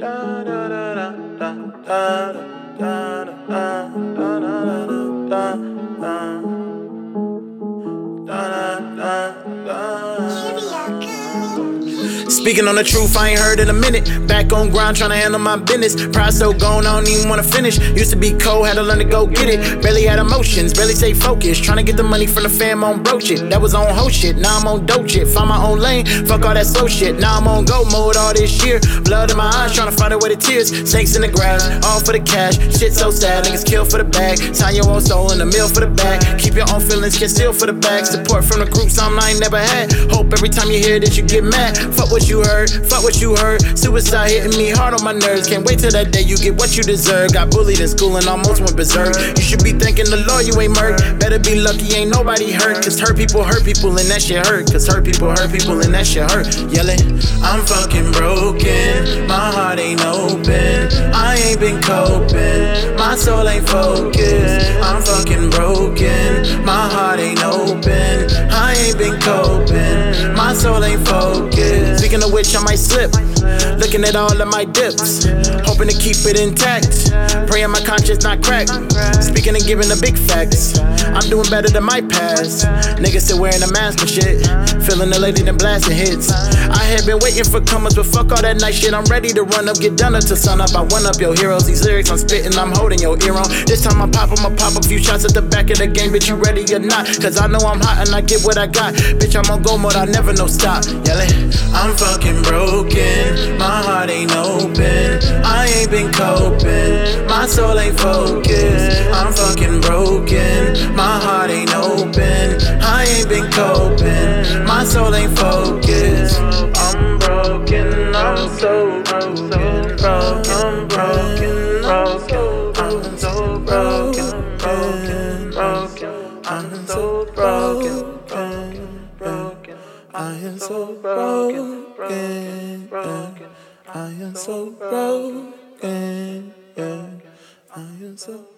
따라라라라라라라라. Speaking on the truth, I ain't heard in a minute. Back on ground, trying to handle my business. Pride so gone, I don't even wanna finish. Used to be cold, had to learn to go get it. Barely had emotions, barely stay focused. Trying to get the money from the fam on broach it. That was on whole shit, now I'm on dope shit. Find my own lane, fuck all that slow shit. Now I'm on go mode all this year. Blood in my eyes, trying to fight away the tears. Snakes in the grass, all for the cash. Shit so sad, niggas kill for the bag. Sign your own soul in the mill for the bag. Keep your own feelings, can steal for the bag. Support from the group, something I ain't never had. Hope every time you hear this, you get mad. Fuck what you heard, fuck what you heard. Suicide hitting me hard on my nerves. Can't wait till that day you get what you deserve. Got bullied in school and almost went berserk. You should be thanking the Lord you ain't murk. Better be lucky, ain't nobody hurt. Cause hurt people hurt people and that shit hurt. Cause hurt people hurt people and that shit hurt. Yelling, I'm fucking broken. My heart ain't open. I ain't been coping. My soul ain't focused. I'm fucking broken. My heart ain't open. I ain't been coping. My soul ain't focused. Which, I might slip. Looking at all of my dips, hoping to keep it intact. Praying my conscience not crack. Speaking and giving the big facts. I'm doing better than my past. Niggas still wearing a mask and shit. Feeling the lady then blasting hits. I had been waiting for comers, but fuck all that night shit. I'm ready to run up, get done up until sun up. I one up your heroes. These lyrics I'm spitting, I'm holding your ear on. This time I pop, I'ma pop a few shots at the back of the game. Bitch, you ready or not? Cause I know I'm hot and I get what I got. Bitch, I'm on go mode, I never know stop. Yelling, I'm fucking My soul ain't focused. I'm fucking broken. My heart ain't open. I ain't been coping. My soul ain't focused. I'm broken. I'm so broken. Bro, I'm broken. I'm so I'm so broken. Broken. Broken. I'm so broken. Broken. Broken. I am so broken. Broken. I am so broken. Yeah. 的颜色